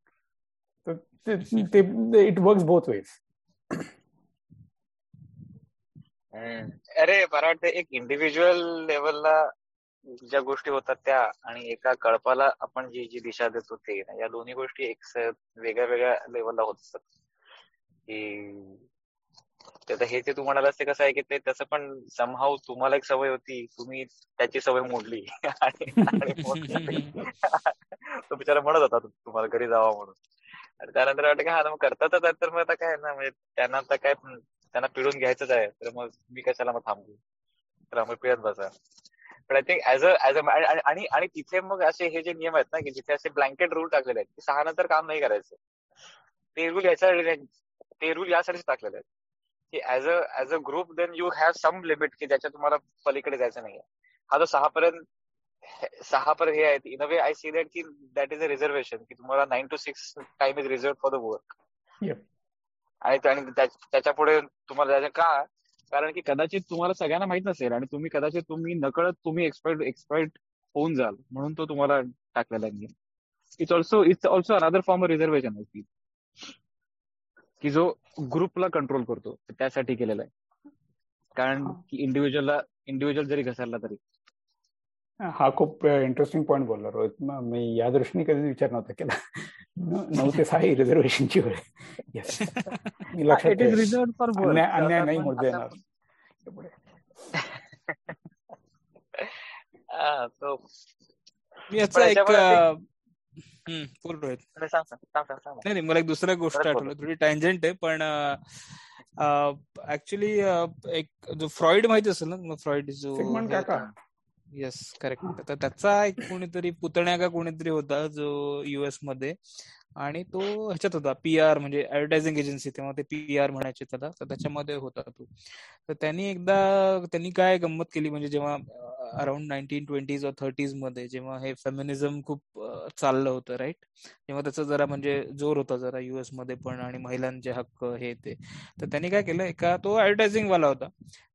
तर ते इट वर्क्स बोथ वेज अरे मला वाटतं एक इंडिव्हिज्युअल लेवलला ज्या गोष्टी होतात त्या आणि एका कळपाला आपण जी जी दिशा देतो ते या दोन्ही गोष्टी एक वेगळ्या वेगळ्या लेवलला होत असतात. की तर हे ते तू म्हणालास ते कसं आहे की ते त्याचं पण समहाव तुम्हाला एक सवय होती. तुम्ही त्याची सवय मोडली. आणि तो बिचारा म्हणत होता तुम्हाला घरी जावा म्हणून. आणि त्यानंतर वाटतं की हा मग करतात तर मग आता काय ना म्हणजे त्यांना आता काय त्यांना पिळून घ्यायचंच आहे. तर मग मी कशाला मग थांबू? तर आम्ही पिळत बसा. पण I think as a as a आणि आणि तिथे मग असे हे जे नियम आहेत ना की जिथे असे ब्लँकेट रूल टाकलेले आहेत की सहा नंतर काम नाही करायचं. ते रूल याच्या ते रूल यासाठीच टाकलेले आहेत. की as a as a group then you have some limit की ज्याच्या तुम्हाला पलीकडे जायचं नाहीये. हा जो सहा पर्यंत सहा पर्यंत हे आहेत in a way I see that की दॅट इज अ रिझर्वेशन की तुम्हाला nine to six time is reserve for the work आणि त्याच्या पुढे तुम्हाला जायचं का कारण की कदाचित तुम्हाला सगळ्यांना माहीत नसेल आणि तुम्ही कदाचित तुम्ही नकळत तुम्ही एक्सपर्ट एक्सपर्ट होऊन जाल म्हणून तो तुम्हाला टाकलेला it's also it's also another form of reservation की जो ग्रुपला कंट्रोल करतो त्यासाठी केलेला आहे. कारण की इंडिव्हिज्युअलला इंडिव्हिज्युअल जरी घसरला तरी. हा खूप इंटरेस्टिंग पॉईंट बोलला रोहित. मी या दृष्टीने कधी विचार नव्हता केला. नऊ ते सहा रिझर्वेशनची वेळ. मी लक्षात अन्याय नाही मोड देणार मी याचा एक नाही मला एक दुसऱ्या गोष्ट आठवलं. थोडी टँजंट आहे पण ऍक्च्युली एक जो फ्रॉइड माहिती असेल ना फ्रॉइड जो येस करेक्ट तर त्याचा एक कोणीतरी पुतण्या का कोणीतरी होता जो युएसमध्ये आणि तो ह्याच्यात होता पी आर म्हणजे ऍडव्हर्टायझिंग एजन्सी तेव्हा ते पी आर म्हणायचे त्याला तर त्याच्यामध्ये होता तो. तर त्यांनी एकदा त्यांनी काय गंमत केली म्हणजे जेव्हा अराउंड नाईन्टीन ट्वेंटीज और थर्टीजमध्ये जेव्हा हे फेमिनिझम खूप चाललं होतं राईट तेव्हा त्याचा जरा म्हणजे जोर होता जरा युएसमध्ये पण आणि महिलांचे हक्क हे ते. तर त्यांनी काय केलं एका तो ऍडव्हर्टायझिंग वाला होता.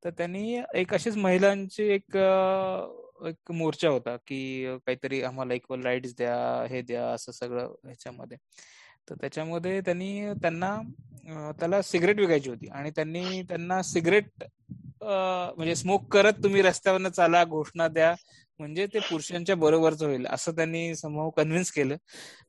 तर त्यांनी एक अशीच महिलांची एक एक मोर्चा होता की काहीतरी आम्हाला इक्वल राईट्स द्या हे द्या असं सगळं ह्याच्यामध्ये. तर त्याच्यामध्ये त्यांनी त्यांना त्याला सिगरेट विकायची होती आणि त्यांनी त्यांना सिगरेट म्हणजे स्मोक करत तुम्ही रस्त्यावरनं चाला घोषणा द्या म्हणजे ते पुरुषांच्या बरोबरच होईल असं त्यांनी समोर कन्व्हिन्स केलं.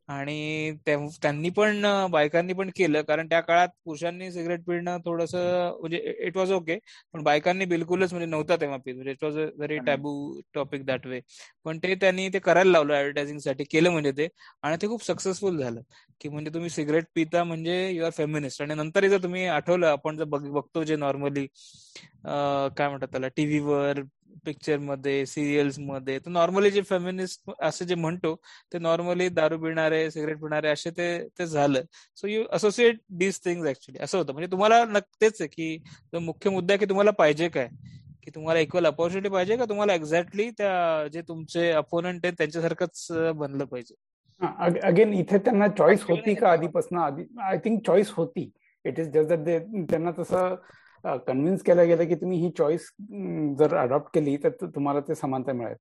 आणि त्यांनी पण बायकांनी पण केलं कारण त्या काळात पुरुषांनी सिगरेट पिणं थोडस म्हणजे इट वॉज ओके पण बायकांनी बिलकुलच म्हणजे नव्हता तेव्हा पित म्हणजे it was a very taboo topic that way पण ते त्यांनी ते करायला लावलं ऍडव्हर्टायझिंगसाठी केलं म्हणजे ते आणि ते खूप सक्सेसफुल झालं. की म्हणजे तुम्ही सिगरेट पिता म्हणजे यु आर फेमिनिस्ट आणि नंतर जर तुम्ही आठवलं आपण जर बघतो जे नॉर्मली काय म्हणतात त्याला टीव्हीवर पिक्चरमध्ये सिरियल्समध्ये. तर नॉर्मली जे फेमिनिस्ट असे जे म्हणतो ते नॉर्मली दारू पिणारे सिगरेट पिणारे असे ते ते झालं. So you associate these things actually असं होतं. म्हणजे तुम्हाला नक्तेच आहे की जो मुख्य मुद्दा आहे की तुम्हाला पाहिजे काय? की तुम्हाला इक्वल अपॉर्च्युनिटी पाहिजे का? तुम्हाला एक्झॅक्टली त्या जे तुमचे अपोनंट आहेत त्यांच्यासारखंच बनलं पाहिजे. अगेन इथे त्यांना चॉईस होती का आधीपासून? आधी आय थिंक चॉईस होती. इट इज जस्ट दॅट त्यांना तसं कन्व्हिन्स केलं गेलं की तुम्ही ही चॉईस जर अडॉप्ट केली तर तुम्हाला ते समानता मिळेल.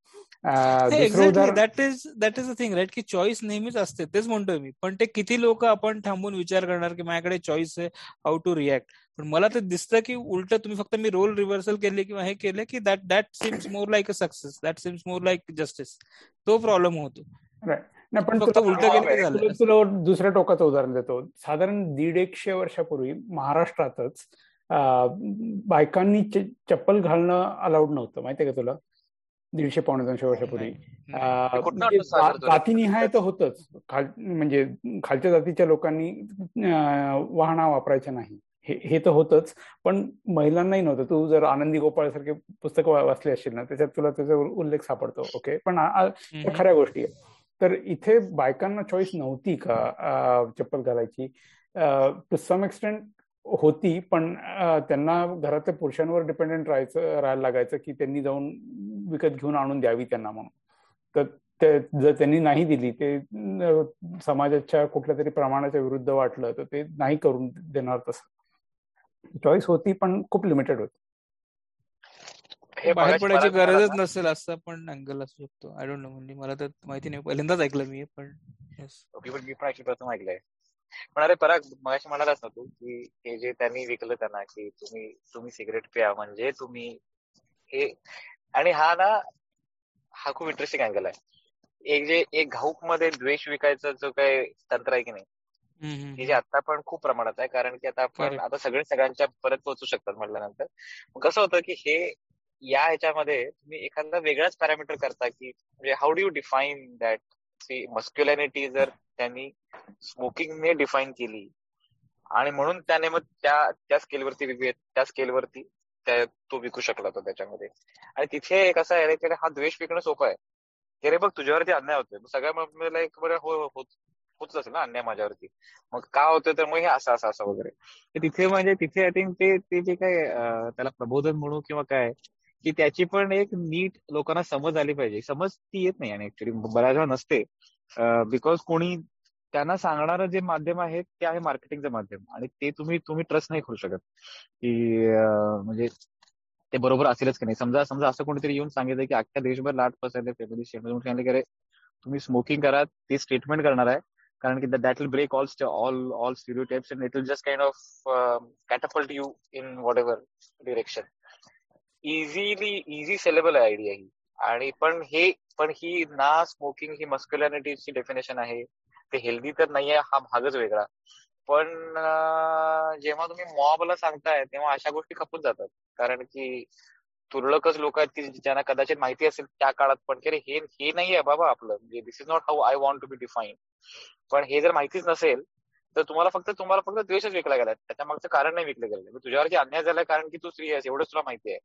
That is that is a thing right की चॉईस नेहमीच असते. तेच म्हणतोय मी. पण ते किती लोक आपण थांबून विचार करणार की माझ्याकडे चॉईस आहे हाऊ टू रिॲक्ट पण मला ते दिसतं की उलट तुम्ही फक्त मी रोल रिव्हर्सल केले किंवा हे केले की that that seems more like a success that seems more like justice तो प्रॉब्लेम होतो. पण फक्त उलट केलं तुला दुसऱ्या टोकाचं उदाहरण देतो. साधारण दीड एकशे वर्षापूर्वी महाराष्ट्रातच बायकांनी चप्पल घालणं अलाउड नव्हतं. माहितीये का तुला? दीडशे पावणे दोनशे वर्षापूर्वी. म्हणजे जातीनिहाय तर होतच. म्हणजे खालच्या जातीच्या लोकांनी वाहना वापरायच्या नाही. हे तर होतच. पण महिलांनाही नव्हतं. तू जर आनंदी गोपाळ सारखे पुस्तक वाचले असशील ना त्याच्यात तुला त्याचा उल्लेख सापडतो. ओके? पण खऱ्या गोष्टी आहे तर इथे बायकांना चॉईस नव्हती का चप्पल घालायची? टू सम एक्सटेंट होती पण त्यांना घरातल्या पुरुषांवर डिपेंडेंट राहायचं राहायला लागायचं की त्यांनी जाऊन विकत घेऊन आणून द्यावी त्यांना म्हणून. तर जर त्यांनी नाही दिली ते समाजाच्या कुठल्या तरी प्रमाणाच्या विरुद्ध वाटलं तर ते नाही करून देणार तसं. चॉईस होती पण खूप लिमिटेड होती. बाहेर पडायची गरजच नसेल असं पण अँगल असू शकतो. आय डोंट नो म्हणजे मला तर माहिती नाही पहिल्यांदाच ऐकलं मी पण मी पण प्रथम ऐकलंय. पण अरे पराग मगाशी म्हणालाच ना तू की हे जे त्यांनी विकलं त्यांना की तुम्ही तुम्ही सिगरेट प्या म्हणजे तुम्ही हे आणि हा ना हा खूप इंटरेस्टिंग अँगल आहे. एक जे एक घाऊकमध्ये द्वेष विकायचं जो काही तंत्र आहे की नाही हे जे आता पण खूप प्रमाणात आहे. कारण की आता आपण आता सगळे सगळ्यांच्या परत पोहोचू शकतात म्हटल्यानंतर. कसं होतं की हे या ह्याच्यामध्ये तुम्ही एखादा वेगळाच पॅरामीटर करता की म्हणजे how do you define that masculinity जर त्यांनी स्मोकिंगने डिफाईन केली आणि म्हणून त्याने मग त्या त्या स्केलवरती त्या स्केलवरती तो विकू शकला होता त्याच्यामध्ये. आणि तिथे एक असं आहे की हा द्वेष विकणं सोपं आहे. की रे बघ तुझ्यावरती अन्याय होतोय. सगळ्या एक बरं हो, हो होत असेल ना अन्याय माझ्यावरती. मग का होतोय तर मग हे असं असं असं वगैरे. तिथे म्हणजे तिथे आय थिंक ते जे काय त्याला प्रबोधन म्हणू किंवा काय की त्याची पण एक नीट लोकांना समज आली पाहिजे. समज ती येत नाही आणि ऍक्च्युली बऱ्याच वेळा नसते बिकॉज कोणी त्यांना सांगणारं जे माध्यम आहे ते आहे मार्केटिंगचं माध्यम. आणि ते तुम्ही तुम्ही ट्रस्ट नाही करू शकत. की म्हणजे ते बरोबर असेलच की नाही. समजा समजा असं कोणीतरी येऊन सांगितलं की अख्ख्या देशभर लाट पसरले फॅमिली की अरे तुम्ही स्मोकिंग करा ते स्टेटमेंट करणार आहे. कारण की that will break all all all stereotypes and it will just kind of catapult you in whatever direction easily easy sellable आहे आयडिया ही. आणि पण हे पण ही ना स्मोकिंग ही मस्क्युलॅरिटीची डेफिनेशन आहे. ते हेल्दी तर नाहीये हा भागच वेगळा. पण जेव्हा तुम्ही मॉबला सांगताय तेव्हा अशा गोष्टी खपून जातात. कारण की तुरळकच लोक आहेत की ज्यांना कदाचित माहिती असेल त्या काळात पण की हे हे नाहीये बाबा आपलं. म्हणजे this is not how I want to be define पण हे जर माहितीच नसेल तर तुम्हाला फक्त तुम्हाला फक्त द्वेषच विकला गेला. त्याच्या मागचं कारण नाही विकलं गेलं म्हणजे तुझ्यावरती अन्याय झालाय कारण की तू स्त्री आहेस एवढंच तुला माहिती आहे.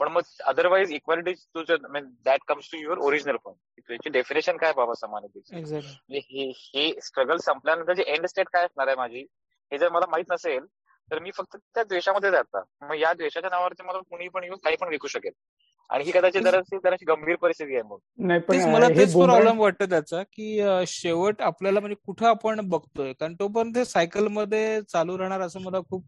पण मग अदरवाईज इक्वालिटी तुझं that comes to your original point तुझी डेफिनेशन काय बाबा समानतेची म्हणजे हे हे स्ट्रगल संपल्यानंतर जे एंड स्टेट काय असणार आहे माझी हे जर मला माहीत नसेल तर मी फक्त त्या द्वेषामध्ये जाता. मग या द्वेषाच्या नावावरती मला कुणी पण येऊन काही पण विकू शकेल. आणि ही कदाचित जराशी जराशी गंभीर परिस्थिती आहे मग. नाही पण मला तेच प्रॉब्लेम वाटतं त्याचा की शेवट आपल्याला म्हणजे कुठं आपण बघतोय? कारण तो पण ते सायकलमध्ये चालू राहणार असं मला खूप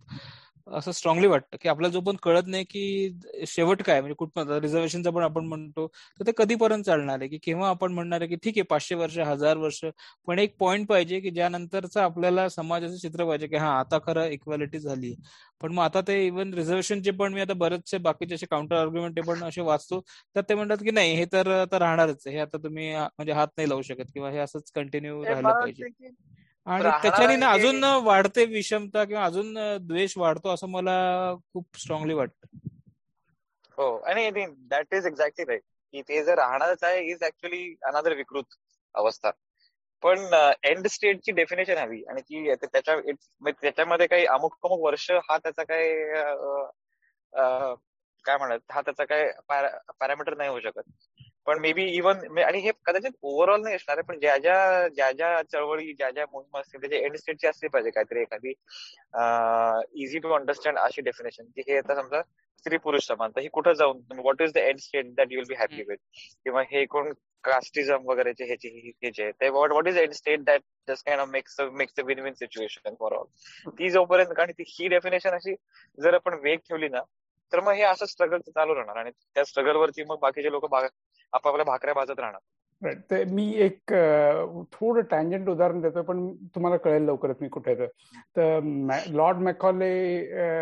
असं स्ट्रॉंगली वाटतं की आपल्याला जो पण कळत नाही की शेवट काय म्हणजे कुठं रिझर्वेशनचं पण आपण म्हणतो तर ते कधीपर्यंत चालणार आहे? की केव्हा आपण म्हणणार आहे की ठीक आहे पाचशे वर्ष हजार वर्ष पण एक पॉइंट पाहिजे की ज्यानंतरचं आपल्याला समाजाचं चित्र पाहिजे की हा आता खरं इक्वॅलिटी झाली पण मग आता ते इव्हन रिझर्वेशनचे पण मी आता बरेचसे बाकीचे असे काउंटर आर्ग्युमेंट ते पण असे वाचतो तर ते म्हणतात की नाही हे तर राहणारच हे आता तुम्ही म्हणजे हात नाही लावू शकत किंवा हे असंच कंटिन्यू राहिलं पाहिजे. आणि त्याच्याने ना अजून वाढते विषमता किंवा अजून द्वेष वाढतो असं मला खूप स्ट्रॉंगली वाटतं. हो आणि दॅट इज एक्झॅक्टली राईट की ते जर राहणारच आहे इज ऍक्च्युली अनादर विकृत अवस्था. पण एंड स्टेटची डेफिनेशन हवी. आणि ती त्याच्या त्याच्यामध्ये काही अमुक अमुक वर्ष हा त्याचा काय काय म्हणत हा त्याचा काय पॅरामीटर नाही होऊ शकत. पण मे बी इव्हन आणि हे कदाचित ओव्हरऑल नाही असणार आहे पण ज्या ज्या ज्या ज्या चळवळी ज्या ज्या मोहीम असतील त्याच्या एंड स्टेटची असली पाहिजे काहीतरी एखादी इझी टू अंडरस्टँड अशी डेफिनेशन की हे आता समजा स्त्री पुरुष समानता ही कुठं जाऊन what is the end state that you'll be happy with किंवा हे कोण कास्टिझम वगैरेचे ह्याचे ते what what is end state that just kind of makes makes the win win situation for all ती जोपर्यंत कारण ही डेफिनेशन अशी जर आपण वेग ठेवली ना तर मग हे असं स्ट्रगल चालू राहणार. आणि त्या स्ट्रगलवरती मग बाकीचे लोक आपापल्या भाकऱ्या भाजत राहणार. ते मी एक थोडं टँजंट उदाहरण देतो पण तुम्हाला कळेल लवकरच मी कुठे तर. लॉर्ड मॅकॉले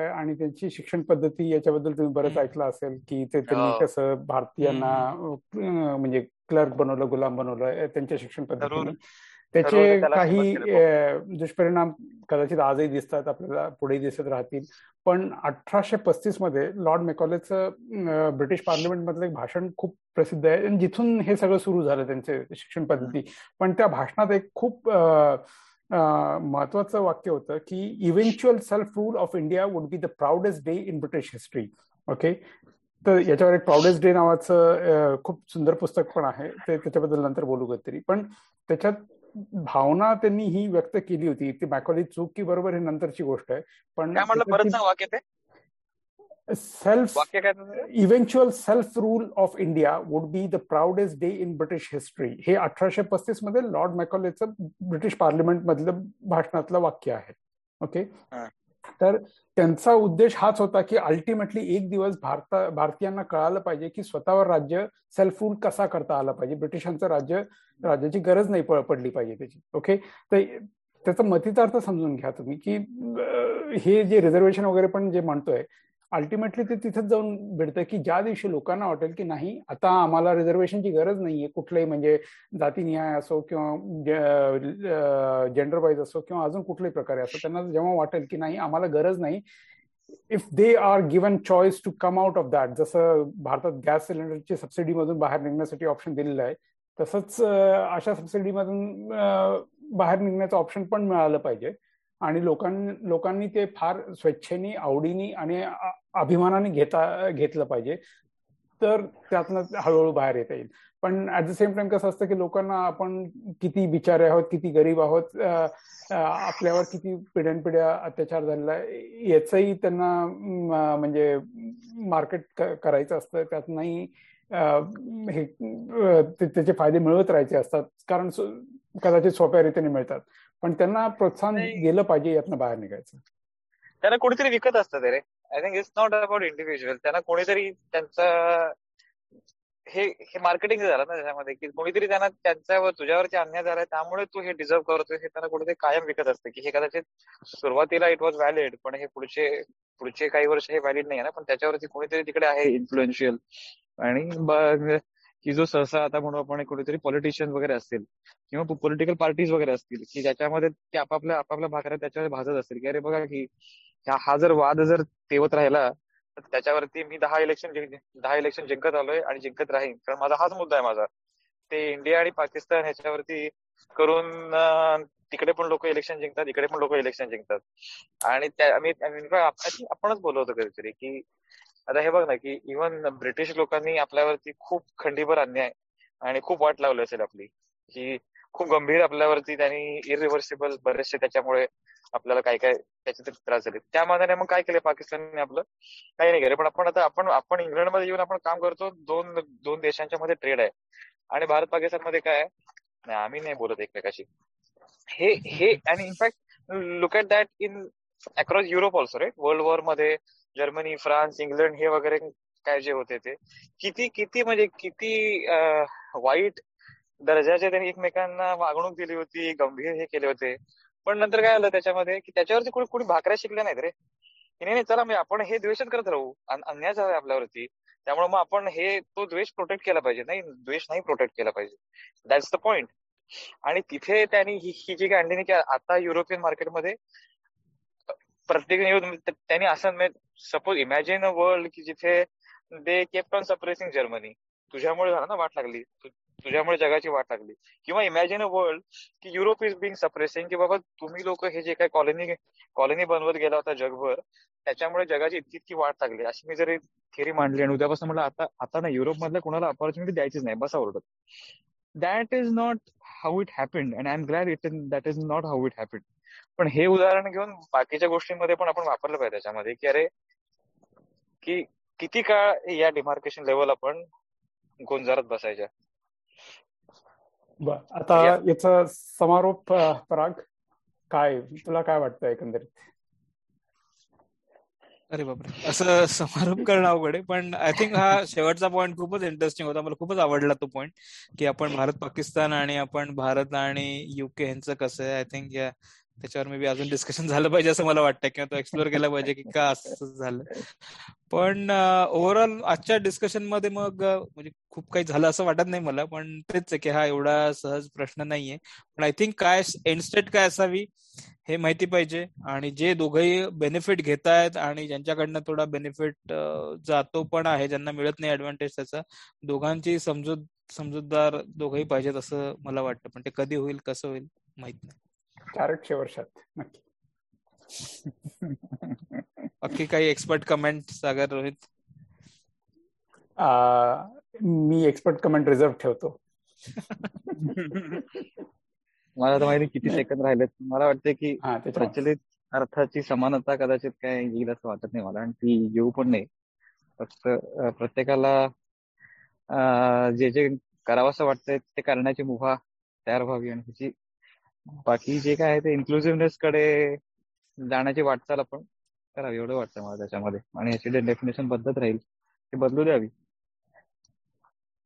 आणि त्यांची शिक्षण पद्धती याच्याबद्दल तुम्ही बरंच ऐकलं असेल की ते त्यांनी कसं भारतीयांना म्हणजे क्लर्क बनवलं गुलाम बनवलं त्यांच्या शिक्षण पद्धतीने. त्याचे काही दुष्परिणाम कदाचित आजही दिसतात आपल्याला पुढे दिसत राहतील. पण अठराशे पस्तीसमध्ये लॉर्ड मेकॉलेचं ब्रिटिश पार्लमेंट मधलं एक भाषण खूप प्रसिद्ध आहे. आणि जिथून हे सगळं सुरू झालं त्यांचे शिक्षण पद्धती. पण त्या भाषणात एक खूप महत्वाचं वाक्य होतं की eventual self rule of India would be the proudest day in British history. Okay? तर याच्यावर एक प्राऊडेस्ट डे नावाचं खूप सुंदर पुस्तक पण आहे. ते त्याच्याबद्दल नंतर बोलू कधीतरी पण त्याच्यात भावना त्यांनी ही व्यक्त केली होती. ती मॅकॉली चूक की बरोबर हे नंतरची गोष्ट आहे. पण self eventual self rule of India would be the proudest day in British history हे अठराशे पस्तीसमध्ये लॉर्ड मॅकॉलेचं ब्रिटिश पार्लिमेंट मधलं भाषणातलं वाक्य आहे. ओके तर त्यांचा उद्देश हाच होता की अल्टिमेटली एक दिवस भारता भारतीयांना कळालं पाहिजे की स्वतःवर राज्य सेल्फ रूल कसा करता आला पाहिजे. ब्रिटिशांचं राज्य राज्याची गरज नाही पडली पाहिजे त्याची. ओके तर त्याचा मतितार्थ समजून घ्या तुम्ही की हे जे रिझर्वेशन वगैरे पण जे म्हणतोय अल्टिमेटली ते तिथेच जाऊन भेटतं की ज्या दिवशी लोकांना वाटेल की नाही आता आम्हाला रिझर्वेशनची गरज नाहीये कुठलंही म्हणजे जातीनिहाय असो किंवा जेंडर वाईज असो किंवा अजून कुठल्याही प्रकारे असो त्यांना जेव्हा वाटेल की नाही आम्हाला गरज नाही. If they are given choice to come out of that जसं भारतात गॅस सिलेंडरची सबसिडीमधून बाहेर निघण्यासाठी ऑप्शन दिलेलं आहे तसंच अशा सबसिडीमधून बाहेर निघण्याचं ऑप्शन पण मिळालं पाहिजे. आणि लोकांनी लोकांनी ते फार स्वेच्छेने आवडीनी आणि अभिमानाने घेता घेतलं पाहिजे. तर त्यातनं हळूहळू बाहेर येता येईल. पण ऍट द सेम टाइम कसं असतं की लोकांना आपण किती बिचारे आहोत किती गरीब आहोत आपल्यावर किती पिढ्यानपिढ्या अत्याचार झालेला याचही याचंही त्यांना म्हणजे मार्केट करायचं असतं. त्यातनंही हे त्याचे फायदे मिळवत राहायचे असतात. कारण कदाचित सोप्या रीतीने मिळतात. पण त्यांना प्रोत्साहन गेलं पाहिजे यातनं बाहेर निघायचं. त्यांना कोणीतरी विकत असतं ते रे. I think it's not about individual त्यांना कोणीतरी त्यांचं हे हे मार्केटिंग झालं ना त्याच्यामध्ये की कोणीतरी त्यांना त्यांच्यावर तुझ्यावरती अन्याय झालाय त्यामुळे तू हे डिझर्व करतोय हे त्यांना कोणीतरी कायम विकत असतं की हे कदाचित सुरुवातीला इट वॉज व्हॅलिड पण हे पुढचे पुढचे काही वर्ष हे व्हॅलिड नाही ना पण त्याच्यावरती कोणीतरी तिकडे आहे इन्फ्लुएन्शियल आणि की जो सहसा आता म्हणू आपण कुठेतरी पॉलिटिशियन वगैरे असतील किंवा पॉलिटिकल पार्टीज वगैरे असतील की ज्याच्यामध्ये ते आपापल्या आपापल्या भाकऱ्या त्याच्यावर भाजत असतील की अरे बघा की हा जर वाद जर तेवत राहिला तर त्याच्यावरती मी दहा इलेक्शन दहा इलेक्शन जिंकत आलोय आणि जिंकत राहीन. कारण माझा हाच मुद्दा आहे माझा. ते इंडिया आणि पाकिस्तान ह्याच्यावरती करून तिकडे पण लोक इलेक्शन जिंकतात इकडे पण लोक इलेक्शन जिंकतात. आणि त्या आम्ही आपणच बोललो होतो कधीतरी की आता हे बघ ना की इव्हन ब्रिटिश लोकांनी आपल्यावरती खूप खंडीभर अन्याय आणि खूप वाट लावली असेल आपली. ही खूप गंभीर आपल्यावरती त्यांनी इरिव्हर्सिबल बरेचसे त्याच्यामुळे आपल्याला काय काय त्याचे त्रास झाले. त्या मानाने मग काय केलं पाकिस्तानने आपलं? काही नाही केलं. पण आपण आता आपण आपण इंग्लंडमध्ये येऊन आपण काम करतो दोन दोन देशांच्या मध्ये ट्रेड आहे. आणि भारत पाकिस्तानमध्ये काय नाही आम्ही नाही बोलत एकमेकाशी. हे हे आणि in fact look at that in across Europe also right world वॉरमध्ये Germany France England हे वगैरे काय जे होते ते. किती किती म्हणजे किती वाईट दर्जाचे त्यांनी एकमेकांना वागणूक दिली होती गंभीर हे केले होते. पण नंतर काय आलं त्याच्यामध्ये की त्याच्यावरती कुणी कुणी भाकऱ्या शिकल्या नाहीत रे. नाही नाही चला म्हणजे आपण हे द्वेषच करत राहू. अन्याय झाला आपल्यावरती. त्यामुळे मग आपण हे तो द्वेष प्रोटेक्ट केला पाहिजे. नाही द्वेष नाही प्रोटेक्ट केला पाहिजे. दॅट्स द पॉइंट आणि तिथे त्यांनी ही जी काय आणली की आता युरोपियन मार्केटमध्ये प्रत्येक म्हणजे त्यांनी असं सपोज इमॅजिन अ वर्ल्ड की जिथे they kept on suppressing Germany तुझ्यामुळे झालं ना वाट लागली. तुझ्यामुळे जगाची वाट लागली. किंवा इमॅजिन अ वर्ल्ड की युरोप इज बिंग सप्रेसिंग की बाबा तुम्ही लोक हे जे काही कॉलनी कॉलनी बनवत गेला होता जगभर त्याच्यामुळे जगाची इतकी इतकी वाट लागली. अशी मी जरी थिअरी मांडली आणि उद्यापासून मला आता आता ना युरोप मधल्या कोणाला अपॉर्च्युनिटी द्यायचीच नाही बसा ओरडत. That is not how it happen and I am glad it that is not how it happened पण हे उदाहरण घेऊन बाकीच्या गोष्टींमध्ये पण आपण वापरलं पाहिजे त्याच्यामध्ये की अरे की किती काळ या डिमार्केशन लेवल आपण गोंजारत बसायच्या? बर आता याचा समारोप पराग काय तुला काय वाटतं एकंदरीत? अरे बापरे असं समारोप करणं अवघड आहे पण आय थिंक हा शेवटचा पॉईंट खूपच इंटरेस्टिंग होता मला खूपच आवडला तो पॉईंट की आपण भारत पाकिस्तान आणि आपण भारत आणि युके यांचं कसं आहे आय थिंक या त्याच्यावर मे बी अजून डिस्कशन झालं पाहिजे असं मला वाटतं किंवा तो एक्सप्लोर केला पाहिजे की का असं झालं. पण ओव्हरऑल आजच्या डिस्कशनमध्ये मग म्हणजे खूप काही झालं असं वाटत नाही मला पण तेच आहे की हा एवढा सहज प्रश्न नाहीये. पण आय थिंक काय एंड स्टेट काय असावी हे माहिती पाहिजे आणि जे दोघंही बेनिफिट घेत आहेत आणि ज्यांच्याकडनं थोडा बेनिफिट जातो पण आहे ज्यांना मिळत नाही ऍडव्हान्टेज त्याचा दोघांची समजूत समजूतदार दोघंही पाहिजेत असं मला वाटतं. पण ते कधी होईल कसं होईल माहीत नाही. चारशे वर्षात नक्की. काही एक्सपर्ट कमेंट सागर रोहित? मी एक्सपर्ट कमेंट रिझर्व ठेवतो. मला तर माहिती किती सेकंद राहिलेत. मला वाटते की प्रचलित अर्थाची समानता कदाचित काय येईल असं वाटत नाही मला आणि ती येऊ पण नाही फक्त प्रत्येकाला जे जे करावं वाटतंय ते करण्याची मुभा तयार व्हावी आणि त्याची बाकी जे काय आहे ते इन्क्लुसिव्हनेस कडे जाण्याची वाटचाल आपण करावी एवढं वाटतं मला त्याच्यामध्ये. आणि ह्याची डेफिनेशन बदलत राहील ते बदलू द्यावी.